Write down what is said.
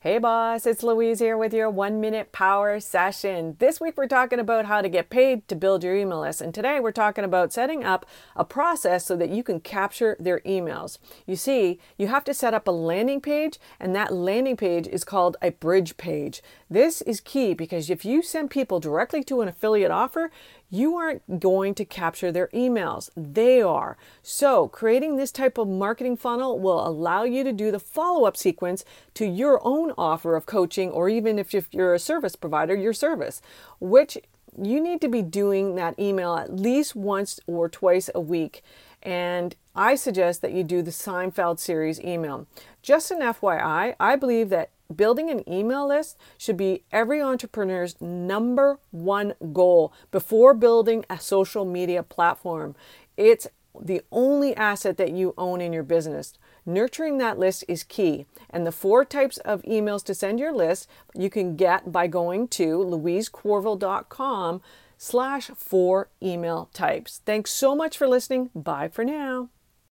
Hey boss, it's Louise here with your one minute power session. This week we're talking about how to get paid to build your email list. And today we're talking about setting up a process so that you can capture their emails. You see, you have to set up a landing page, and that landing page is called a bridge page. This is key because if you send people directly to an affiliate offer, you aren't going to capture their emails. They are. So, creating this type of marketing funnel will allow you to do the follow up sequence to your own offer of coaching, or even if you're a service provider, your service, which you need to be doing that email at least once or twice a week. And I suggest that you do the Seinfeld series email. Just an FYI, I believe that building an email list should be every entrepreneur's number one goal before building a social media platform. It's the only asset that you own in your business. Nurturing that list is key. And the four types of emails to send your list you can get by going to louisecorville.com slash four email types. Thanks so much for listening. Bye for now.